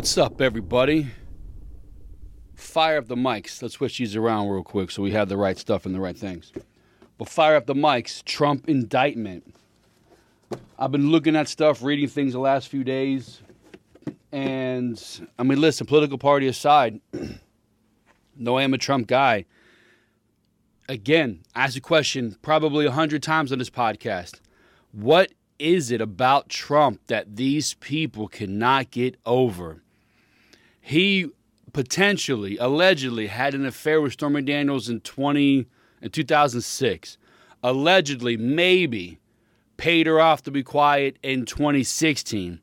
What's up, everybody? Fire up the mics. Let's switch these around real quick so we have the right stuff and the right things. But fire up the mics. Trump indictment. I've been looking at stuff, reading things the last few days. And I mean, listen, political party aside, no, I am a Trump guy. Again, ask a question probably a hundred times on this podcast. What is it about Trump that these people cannot get over? He potentially, allegedly, had an affair with Stormy Daniels in 20 in 2006. Allegedly, maybe paid her off to be quiet in 2016.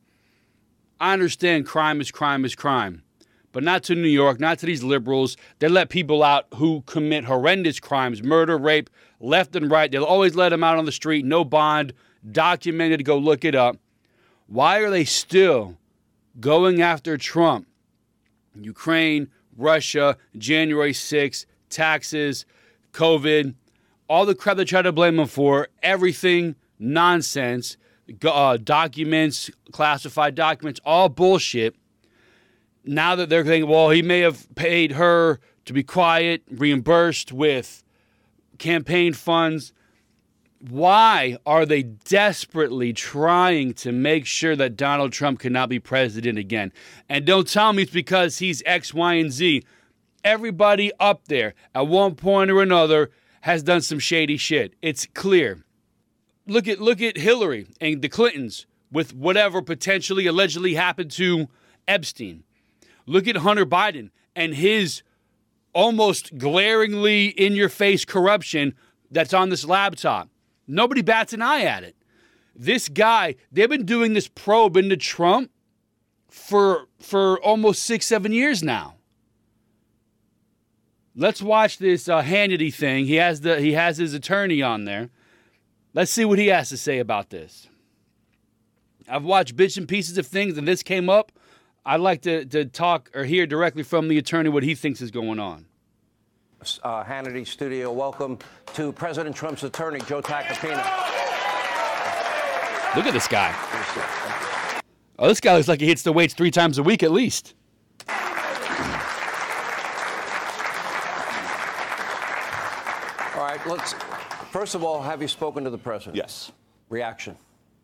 I understand crime is crime is crime, but not to New York, not to these liberals. They let people out who commit horrendous crimes, murder, rape, left and right. They'll always let them out on the street, no bond, documented, go look it up. Why are they still going after Trump? Ukraine, Russia, January 6th, taxes, COVID, all the crap they try to blame him for, everything nonsense, uh, documents, classified documents, all bullshit. Now that they're thinking, well, he may have paid her to be quiet, reimbursed with campaign funds why are they desperately trying to make sure that Donald Trump cannot be president again? And don't tell me it's because he's X, Y, and Z. Everybody up there at one point or another has done some shady shit. It's clear. Look at look at Hillary and the Clintons with whatever potentially allegedly happened to Epstein. Look at Hunter Biden and his almost glaringly in your face corruption that's on this laptop. Nobody bats an eye at it. This guy, they've been doing this probe into Trump for for almost six, seven years now. Let's watch this uh, Hannity thing. He has the he has his attorney on there. Let's see what he has to say about this. I've watched bits and pieces of things, and this came up. I'd like to, to talk or hear directly from the attorney what he thinks is going on uh, Hannity studio. Welcome to President Trump's attorney, Joe Tacopina. Look at this guy. Oh, this guy looks like he hits the weights three times a week at least. All right, let's. First of all, have you spoken to the president? Yes. Reaction?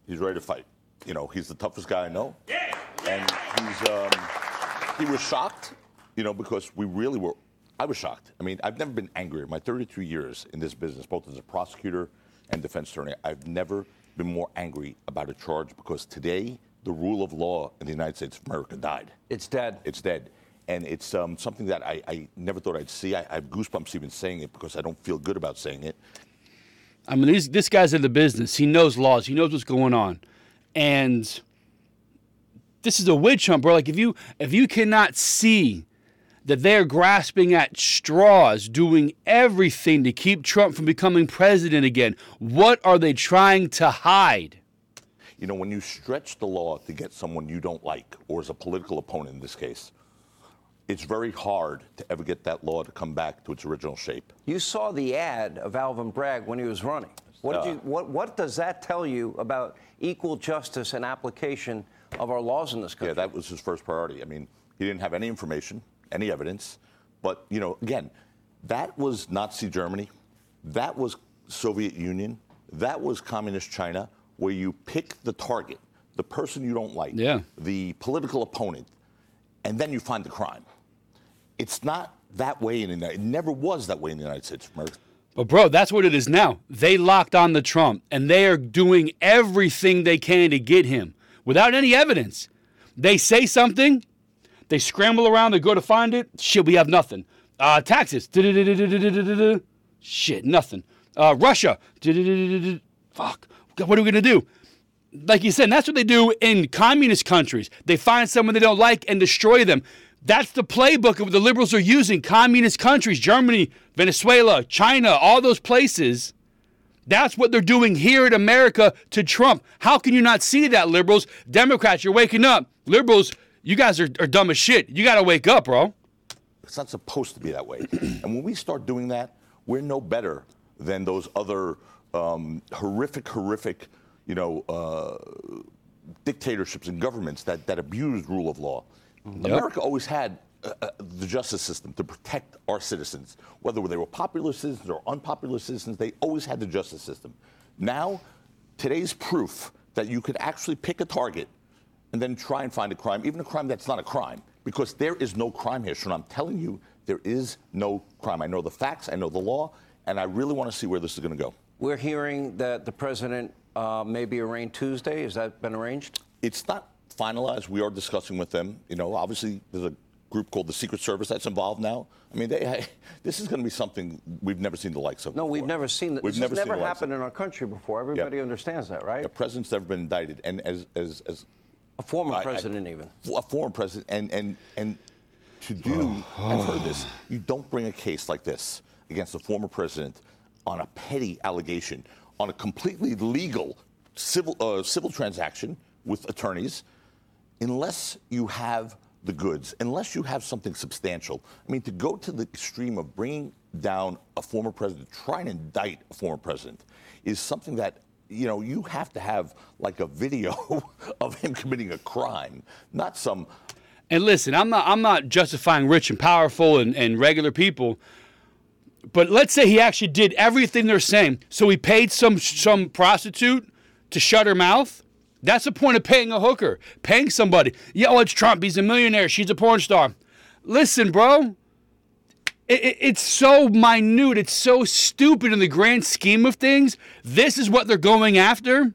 He's ready to fight. You know, he's the toughest guy I know. Yeah. And he's um, he was shocked, you know, because we really were I was shocked. I mean, I've never been angrier. My 32 years in this business, both as a prosecutor and defense attorney, I've never been more angry about a charge because today the rule of law in the United States of America died. It's dead. It's dead. And it's um, something that I, I, never thought I'd see. I, I, have goosebumps even saying it because I don't feel good about saying it. I mean, this, this guy's in the business. He knows laws. He knows what's going on. And this is a witch hunt, bro. Like if you if you cannot see that they're grasping at straws, doing everything to keep Trump from becoming president again. What are they trying to hide? You know, when you stretch the law to get someone you don't like, or as a political opponent in this case, it's very hard to ever get that law to come back to its original shape. You saw the ad of Alvin Bragg when he was running. What, uh, you, what, what does that tell you about equal justice and application of our laws in this country? Yeah, that was his first priority. I mean, he didn't have any information any evidence. But, you know, again, that was Nazi Germany. That was Soviet Union. That was communist China, where you pick the target, the person you don't like, yeah. the political opponent, and then you find the crime. It's not that way in the United It never was that way in the United States of America. But bro, that's what it is now. They locked on the Trump and they are doing everything they can to get him without any evidence. They say something, they scramble around, they go to find it. Shit, we have nothing. Uh, taxes. Shit, nothing. Uh, Russia. Fuck. What are we going to do? Like you said, that's what they do in communist countries. They find someone they don't like and destroy them. That's the playbook of what the liberals are using. Communist countries, Germany, Venezuela, China, all those places. That's what they're doing here in America to Trump. How can you not see that, liberals? Democrats, you're waking up. Liberals, you guys are, are dumb as shit. You got to wake up, bro. It's not supposed to be that way. and when we start doing that, we're no better than those other um, horrific, horrific, you know, uh, dictatorships and governments that, that abuse rule of law. America always had uh, uh, the justice system to protect our citizens, whether they were popular citizens or unpopular citizens. They always had the justice system. Now, today's proof that you could actually pick a target and then try and find a crime, even a crime that's not a crime, because there is no crime here. Sean, I'm telling you, there is no crime. I know the facts, I know the law, and I really want to see where this is going to go. We're hearing that the president uh, may be arraigned Tuesday. Has that been arranged? It's not finalized. We are discussing with them. You know, obviously, there's a group called the Secret Service that's involved now. I mean, they, this is going to be something we've never seen the likes of. No, before. we've never seen that. We've this never never the happened in our country before. Everybody understands that, right? A president's never been indicted, and as as as A former I- I- president, even. a former president, and and and to do, I've heard this. You don't bring a case like this against a former president on a petty allegation, on a completely legal civil uh, civil transaction with attorneys, unless you have the goods, unless you have something substantial. I mean, to go to the extreme of bringing down a former president, trying to indict a former president, is something that you know you have to have like a video of him committing a crime, not some. And listen, I'm not I'm not justifying rich and powerful and, and regular people. But let's say he actually did everything they're saying. So he paid some some prostitute to shut her mouth. That's the point of paying a hooker. Paying somebody. Yeah, oh, it's Trump. He's a millionaire. She's a porn star. Listen, bro. It, it- it's so minute. It's so stupid in the grand scheme of things. This is what they're going after.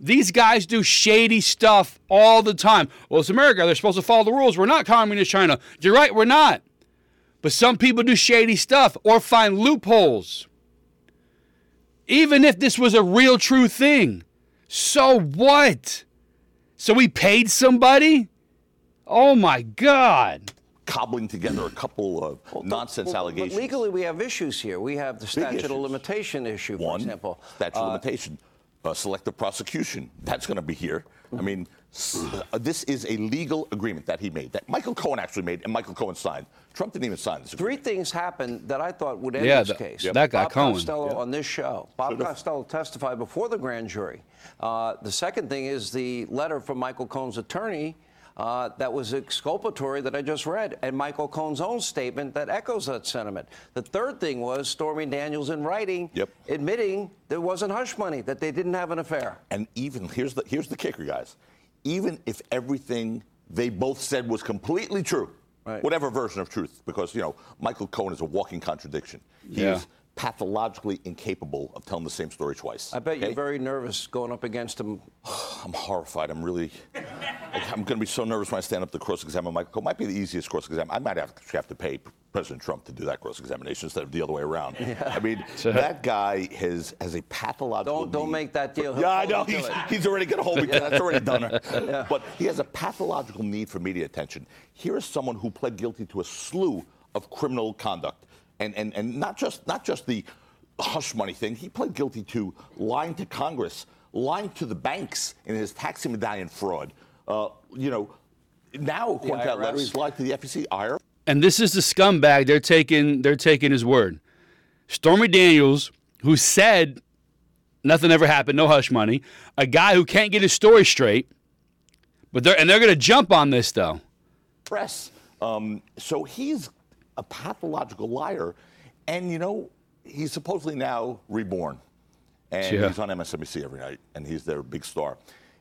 These guys do shady stuff all the time. Well, it's America. They're supposed to follow the rules. We're not communist China. You're right, we're not. But some people do shady stuff or find loopholes. Even if this was a real true thing. So what? So we paid somebody? Oh my God. Cobbling together a couple of nonsense Well, but allegations. legally, we have issues here. We have the statute of limitation issue, for One, example. statute of Uh, limitation, uh, selective prosecution. That's going to be here. I mean, uh, this is a legal agreement that he made, that Michael Cohen actually made, and Michael Cohen signed. Trump didn't even sign this Three things happened that I thought would end Yeah, this the- case. Yep. that guy, Bob Cohen. Costello on this show. Bob Should've. Costello testified before the grand jury. Uh, the second thing is the letter from Michael Cohen's attorney uh, that was exculpatory that I just read, and Michael Cohen's own statement that echoes that sentiment. The third thing was Stormy Daniels in writing Yep. admitting there wasn't hush money, that they didn't have an affair. And even here's the here's the kicker, guys. Even if everything they both said was completely true, Right. whatever version of truth, because you know Michael Cohen is a walking contradiction. He Yeah. is pathologically incapable of telling the same story twice. I bet okay? you're very nervous going up against him. I'm horrified. I'm really. Like, I'm going to be so nervous when I stand up to cross-examine Michael Cohen. Might be the easiest cross-exam. I might actually have to pay President Trump to do that cross-examination instead of the other way around. I mean, that guy has has a pathological. Don't- don't need make that deal. for- He'll yeah, I know. He's, he's already going to hold me. to. That's already done. But he has a pathological need for media attention. Here is someone who pled guilty to a slew of criminal conduct, and and and not just not just the hush money thing. He pled guilty to lying to Congress, lying to the banks in his taxi medallion fraud. Uh, you know, now according to that letter, IRS. he's lied to the FEC, IRS. And this is the scumbag they're taking they're taking his word. Stormy Daniels, who said nothing ever happened, no hush money, a guy who can't get his story straight. But they're and they're gonna jump on this though. press. Um, so he's a pathological liar, and you know he's supposedly now reborn, and Yeah. he's on MSNBC every night, and he's their big star.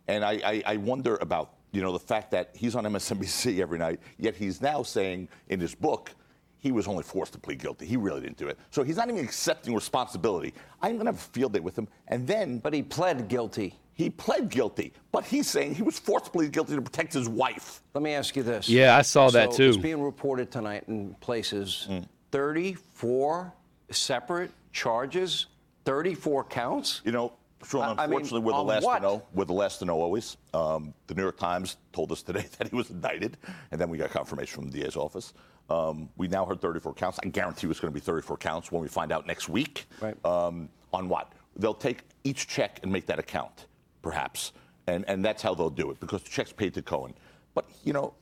And I, I, I wonder about you know the fact that he's on MSNBC every night, yet he's now saying in his book he was only forced to plead guilty. He really didn't do it. So he's not even accepting responsibility. I'm going to have a field day with him, and then But he pled guilty. he pled guilty, but he's saying he was forced to plead guilty to protect his wife. Let me ask you this. Yeah, I saw that too. It's being reported tonight in places Mm. 34 separate charges, 34 counts. You know, Sean, I- I mean, unfortunately, we're the on last what? to know. We're the last to know always. Um, the New York Times told us today that he was indicted, and then we got confirmation from the DA's office. Um, we now heard 34 counts. I guarantee you it's going to be 34 counts when we find out next week. Right. Um, on what? They'll take each check and make that a count, perhaps. And, and that's how they'll do it, because the check's paid to Cohen. But, you know,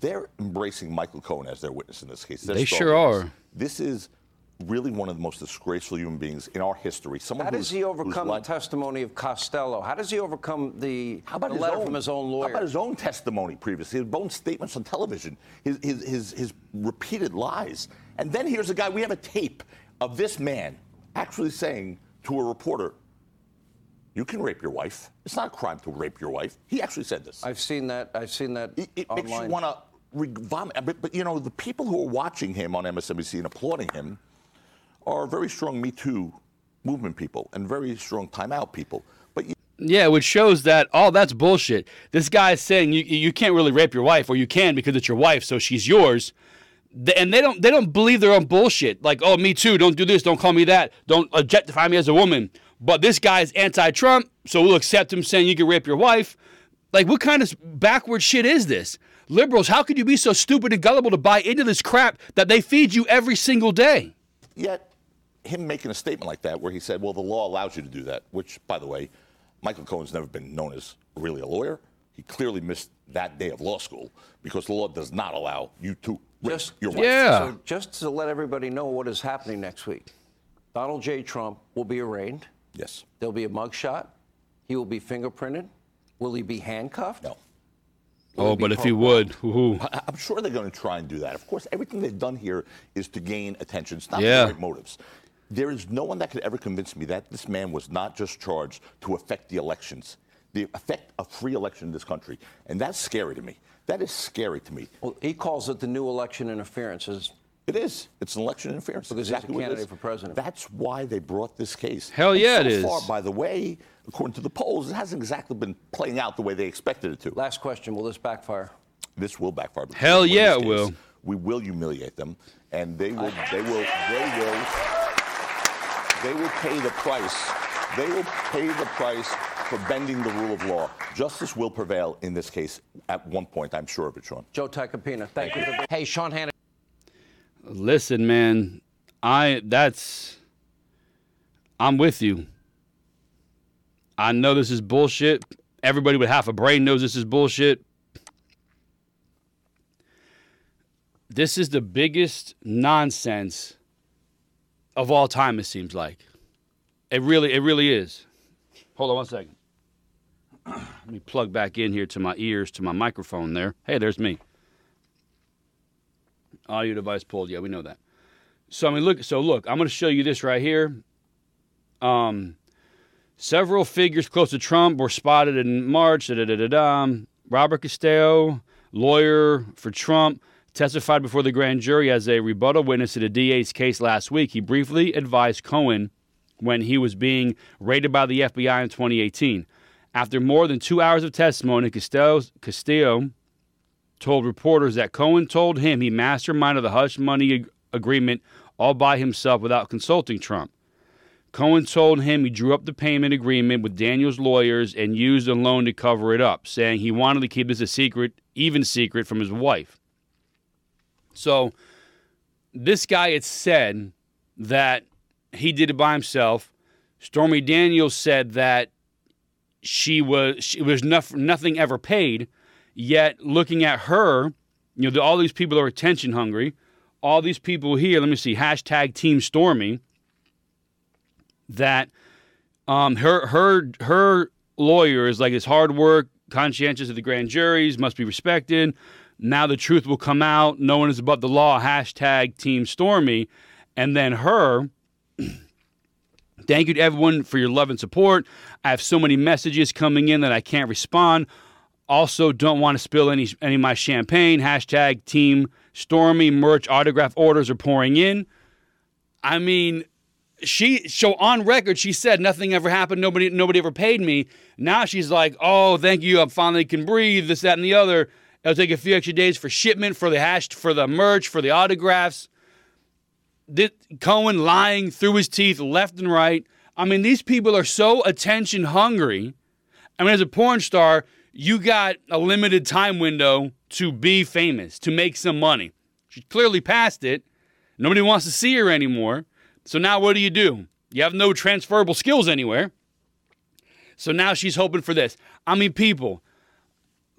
they're embracing Michael Cohen as their witness in this case. Their They sure witness. are. This is really one of the most disgraceful human beings in our history. Someone How does he overcome the testimony of Costello? How does he overcome the, How about the his letter own, from his own lawyer? How about his own testimony previously, his own statements on television, his, his, his, his repeated lies? And then here's a guy, we have a tape of this man actually saying to a reporter, You can rape your wife. It's not a crime to rape your wife. He actually said this. I've seen that. I've seen that it it makes you want to vomit. But, but, you know, the people who are watching him on MSNBC and applauding him are very strong Me Too movement people and very strong Time Out people. But you, Yeah, which shows that oh, that's bullshit. This guy is saying you you can't really rape your wife, or you can because it's your wife, so she's yours. And they don't they don't believe their own bullshit. Like oh, me too. Don't do this. Don't call me that. Don't objectify me as a woman. But this guy is anti-Trump, so we'll accept him saying you can rape your wife. Like what kind of backward shit is this? Liberals, how could you be so stupid and gullible to buy into this crap that they feed you every single day? yet, him making a statement like that, where he said, "Well, the law allows you to do that," which, by the way, Michael Cohen's never been known as really a lawyer. He clearly missed that day of law school because the law does not allow you to rape Just- your wife. Yeah. So just to let everybody know what is happening next week, Donald J. Trump will be arraigned. Yes. There'll be a mugshot. He will be fingerprinted. Will he be handcuffed? No. Oh, but if he would, ooh. I- I'm sure they're going to try and do that. Of course, everything they've done here is to gain attention. It's not Yeah. the right motives. There is no one that could ever convince me that this man was not just charged to affect the elections, the affect a free election in this country, and that's scary to me. That is scary to me. Well, he calls it the new election interference. Is It is. It's an election interference. Because he's a exactly what it candidate for president. That's why they brought this case. Hell And yeah, so it is. Far, by the way, according to the polls, it hasn't exactly been playing out the way they expected it to. last question. Will this backfire? this will backfire. Hell yeah, this it will. We will humiliate them, and they will. They will. They will. They will pay the price. They will pay the price for bending the rule of law. Justice will prevail in this case at one point. I'm sure of it, Sean. Joe Tacopina, thank you. for- Hey, Sean Hannity. Listen, man, I that's I'm with you. I know this is bullshit. Everybody with half a brain knows this is bullshit. This is the biggest nonsense of all time it seems like. It really it really is. Hold on one second. Let me plug back in here to my ears to my microphone there. Hey, there's me. Audio device pulled. Yeah, we know that. So I mean, look. So look, I'm going to show you this right here. Um, several figures close to Trump were spotted in March. Da, da, da, da, da. Robert Costello, lawyer for Trump, testified before the grand jury as a rebuttal witness to the DA's case last week. He briefly advised Cohen when he was being raided by the FBI in 2018. After more than two hours of testimony, Costello, Castillo told reporters that Cohen told him he masterminded the hush money ag- agreement all by himself without consulting Trump. Cohen told him he drew up the payment agreement with Daniel's lawyers and used a loan to cover it up, saying he wanted to keep this a secret, even secret, from his wife. So, this guy had said that he did it by himself. Stormy Daniels said that she was she was nothing ever paid. Yet, looking at her, you know, all these people are attention hungry. All these people here, let me see, hashtag Team Stormy. That um, her her her lawyer is like his hard work, conscientious of the grand juries, must be respected. Now the truth will come out. No one is above the law. Hashtag Team Stormy, and then her. Thank you to everyone for your love and support. I have so many messages coming in that I can't respond. Also, don't want to spill any any of my champagne. Hashtag Team Stormy merch autograph orders are pouring in. I mean, she so on record she said nothing ever happened. Nobody nobody ever paid me. Now she's like, oh, thank you. I finally can breathe. This, that, and the other. It'll take a few extra days for shipment for the hash for the merch for the autographs. This, Cohen lying through his teeth left and right. I mean, these people are so attention hungry. I mean, as a porn star, you got a limited time window to be famous, to make some money. She clearly passed it. Nobody wants to see her anymore. So now what do you do? You have no transferable skills anywhere. So now she's hoping for this. I mean, people,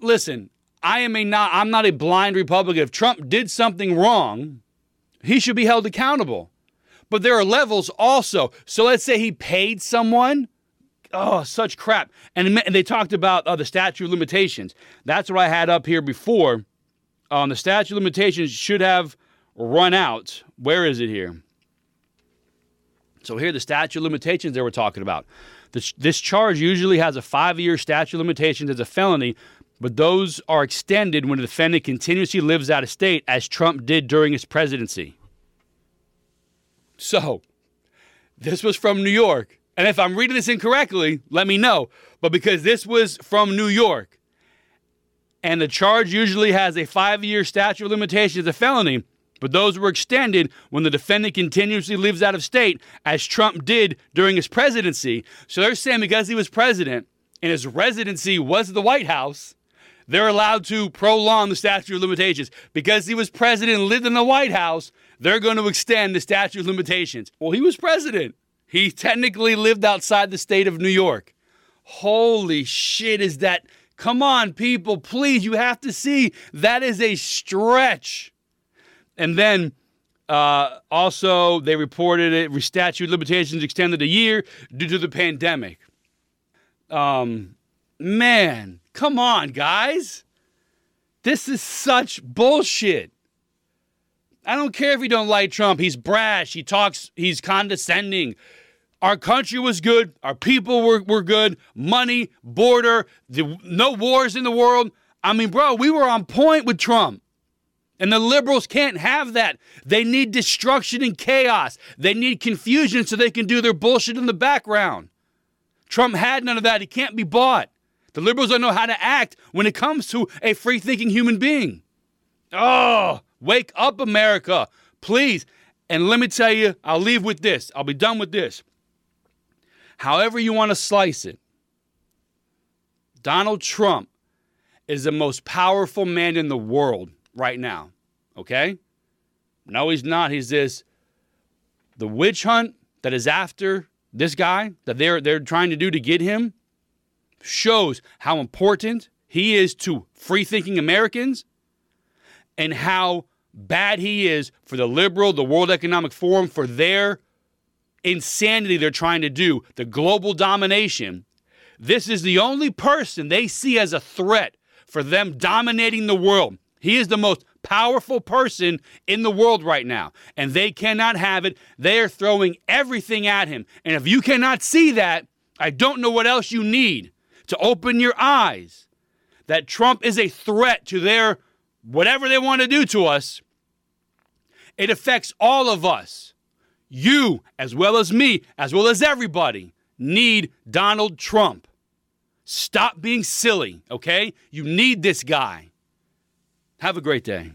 listen, I am a not I'm not a blind Republican. If Trump did something wrong, he should be held accountable. But there are levels also. So let's say he paid someone. Oh, such crap. And, they talked about uh, the statute of limitations. That's what I had up here before. Um, the statute of limitations should have run out. Where is it here? So here, the statute of limitations they were talking about. This, this charge usually has a five-year statute of limitations as a felony, but those are extended when the defendant continuously lives out of state, as Trump did during his presidency. So, this was from New York. And if I'm reading this incorrectly, let me know. But because this was from New York, and the charge usually has a five year statute of limitations as a felony, but those were extended when the defendant continuously lives out of state, as Trump did during his presidency. So they're saying because he was president and his residency was the White House, they're allowed to prolong the statute of limitations. Because he was president and lived in the White House, they're going to extend the statute of limitations. Well, he was president. He technically lived outside the state of New York. Holy shit, is that? Come on, people, please, you have to see that is a stretch. And then uh, also, they reported it statute of limitations extended a year due to the pandemic. Um, man, come on, guys. This is such bullshit. I don't care if you don't like Trump. He's brash. He talks, he's condescending. Our country was good. Our people were, were good. Money, border, the, no wars in the world. I mean, bro, we were on point with Trump. And the liberals can't have that. They need destruction and chaos. They need confusion so they can do their bullshit in the background. Trump had none of that. He can't be bought. The liberals don't know how to act when it comes to a free thinking human being. Oh, wake up, America, please. And let me tell you, I'll leave with this. I'll be done with this. However, you want to slice it, Donald Trump is the most powerful man in the world right now. Okay? No, he's not. He's this the witch hunt that is after this guy that they're they're trying to do to get him shows how important he is to free thinking Americans and how bad he is for the liberal, the World Economic Forum, for their insanity they're trying to do, the global domination. This is the only person they see as a threat for them dominating the world. He is the most powerful person in the world right now, and they cannot have it. They are throwing everything at him. And if you cannot see that, I don't know what else you need to open your eyes that Trump is a threat to their whatever they want to do to us. It affects all of us. You, as well as me, as well as everybody, need Donald Trump. Stop being silly, okay? You need this guy. Have a great day.